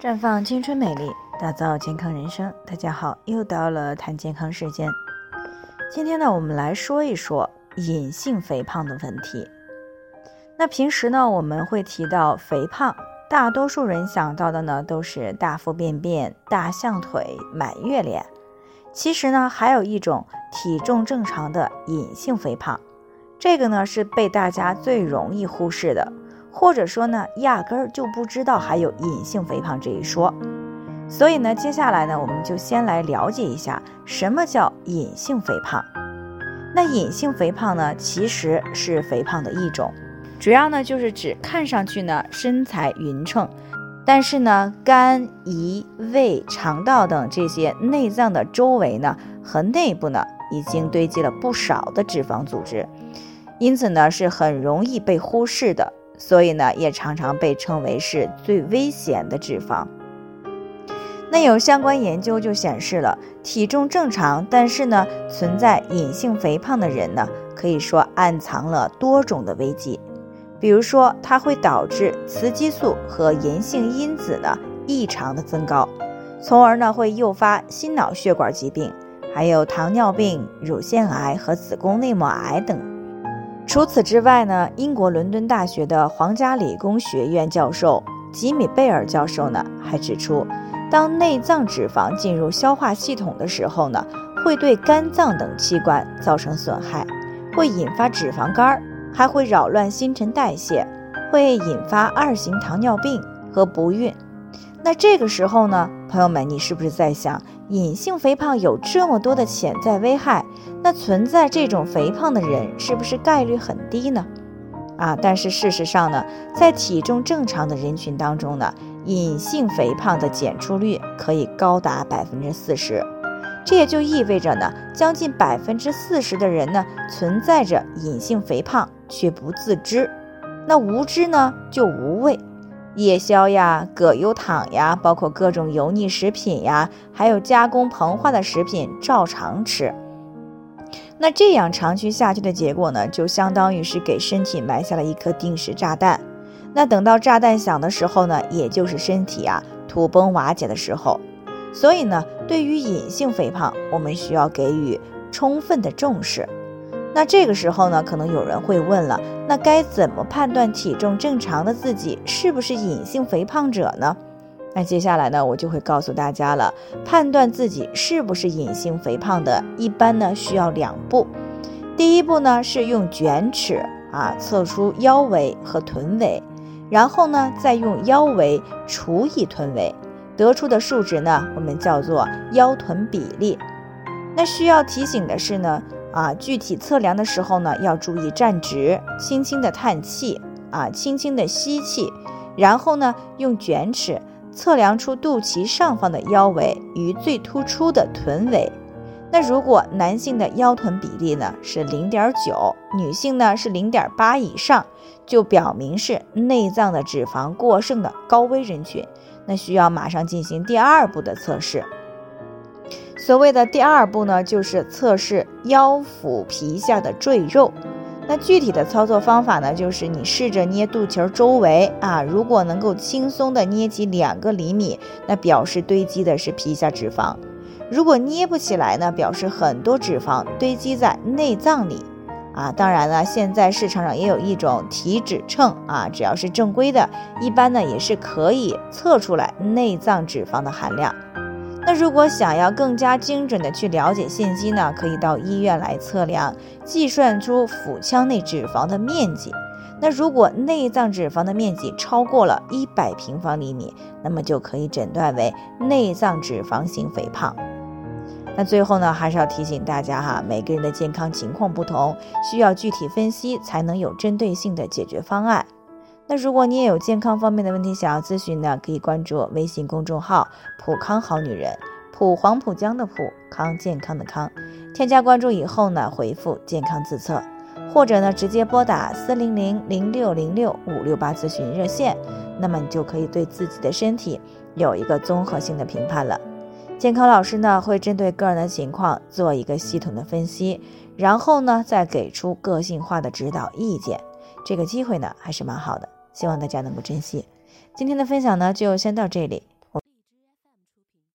绽放青春美丽，打造健康人生。大家好，又到了谈健康时间。今天呢，我们来说一说隐性肥胖的问题。那平时呢，我们会提到肥胖，大多数人想到的呢，都是大腹便便、大象腿、满月脸。其实呢，还有一种体重正常的隐性肥胖，这个呢，是被大家最容易忽视的。或者说呢，压根儿就不知道还有隐性肥胖这一说，所以呢，接下来呢，我们就先来了解一下什么叫隐性肥胖。那隐性肥胖呢，其实是肥胖的一种，主要呢就是指看上去呢身材匀称，但是呢肝、胰、胃、肠道等这些内脏的周围呢和内部呢已经堆积了不少的脂肪组织，因此呢是很容易被忽视的。所以呢，也常常被称为是最危险的脂肪。那有相关研究就显示了，体重正常，但是呢存在隐性肥胖的人呢，可以说暗藏了多种的危机。比如说，它会导致雌激素和炎性因子呢异常的增高，从而呢会诱发心脑血管疾病，还有糖尿病、乳腺癌和子宫内膜癌等。除此之外呢，英国伦敦大学的皇家理工学院教授吉米贝尔教授呢，还指出，当内脏脂肪进入消化系统的时候呢，会对肝脏等器官造成损害，会引发脂肪肝，还会扰乱新陈代谢，会引发二型糖尿病和不孕。那这个时候呢，朋友们，你是不是在想，隐性肥胖有这么多的潜在危害？那存在这种肥胖的人，是不是概率很低呢？啊，但是事实上呢，在体重正常的人群当中呢，隐性肥胖的检出率可以高达百分之四十。这也就意味着呢，将近百分之四十的人呢，存在着隐性肥胖却不自知。那无知呢，就无畏。夜宵呀、葛优躺呀，包括各种油腻食品呀，还有加工膨化的食品，照常吃。那这样长期下去的结果呢，就相当于是给身体埋下了一颗定时炸弹。那等到炸弹响的时候呢，也就是身体啊土崩瓦解的时候。所以呢，对于隐性肥胖，我们需要给予充分的重视。那这个时候呢，可能有人会问了，那该怎么判断体重正常的自己是不是隐性肥胖者呢？那接下来呢，我就会告诉大家了，判断自己是不是隐性肥胖的，一般呢需要两步。第一步呢是用卷尺啊测出腰围和臀围，然后呢再用腰围除以臀围，得出的数值呢我们叫做腰臀比例。那需要提醒的是呢。啊，具体测量的时候呢，要注意站直，轻轻的叹气，啊，轻轻的吸气，然后呢，用卷尺测量出肚脐上方的腰围与最突出的臀围。那如果男性的腰臀比例呢是零点九，女性呢是零点八以上，就表明是内脏的脂肪过剩的高危人群，那需要马上进行第二步的测试。所谓的第二步呢，就是测试腰腹皮下的赘肉。那具体的操作方法呢，就是你试着捏肚脐周围啊，如果能够轻松的捏起两个厘米，那表示堆积的是皮下脂肪；如果捏不起来呢，表示很多脂肪堆积在内脏里啊。当然了，现在市场上也有一种体脂秤啊，只要是正规的，一般呢也是可以测出来内脏脂肪的含量。那如果想要更加精准的去了解信息呢，可以到医院来测量，计算出腹腔内脂肪的面积。那如果内脏脂肪的面积超过了一百平方厘米，那么就可以诊断为内脏脂肪型肥胖。那最后呢，还是要提醒大家哈，每个人的健康情况不同，需要具体分析才能有针对性的解决方案。那如果你也有健康方面的问题想要咨询呢，可以关注微信公众号“普康好女人”，普黄浦江的普康健康的康，添加关注以后呢，回复“健康自测”，或者呢直接拨打四零零零六零六五六八咨询热线，那么你就可以对自己的身体有一个综合性的评判了。健康老师呢会针对个人的情况做一个系统的分析，然后呢再给出个性化的指导意见。这个机会呢还是蛮好的。希望大家能够珍惜。今天的分享呢，就先到这里。